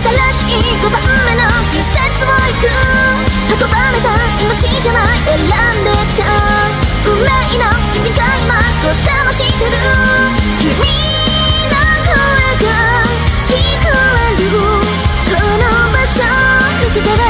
新しい5番目の季節を行く。運ばれた命じゃない選んできた。運命の君が今こだましてる君の声が聞こえる。この場所抜けたら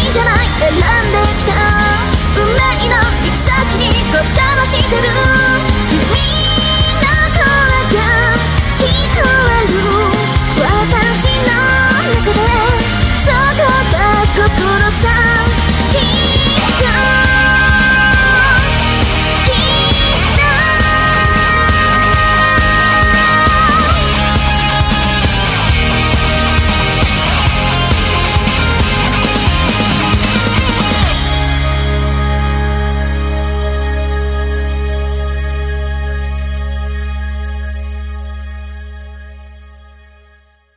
じゃない。選んできた。運命の行き先にこだましてる。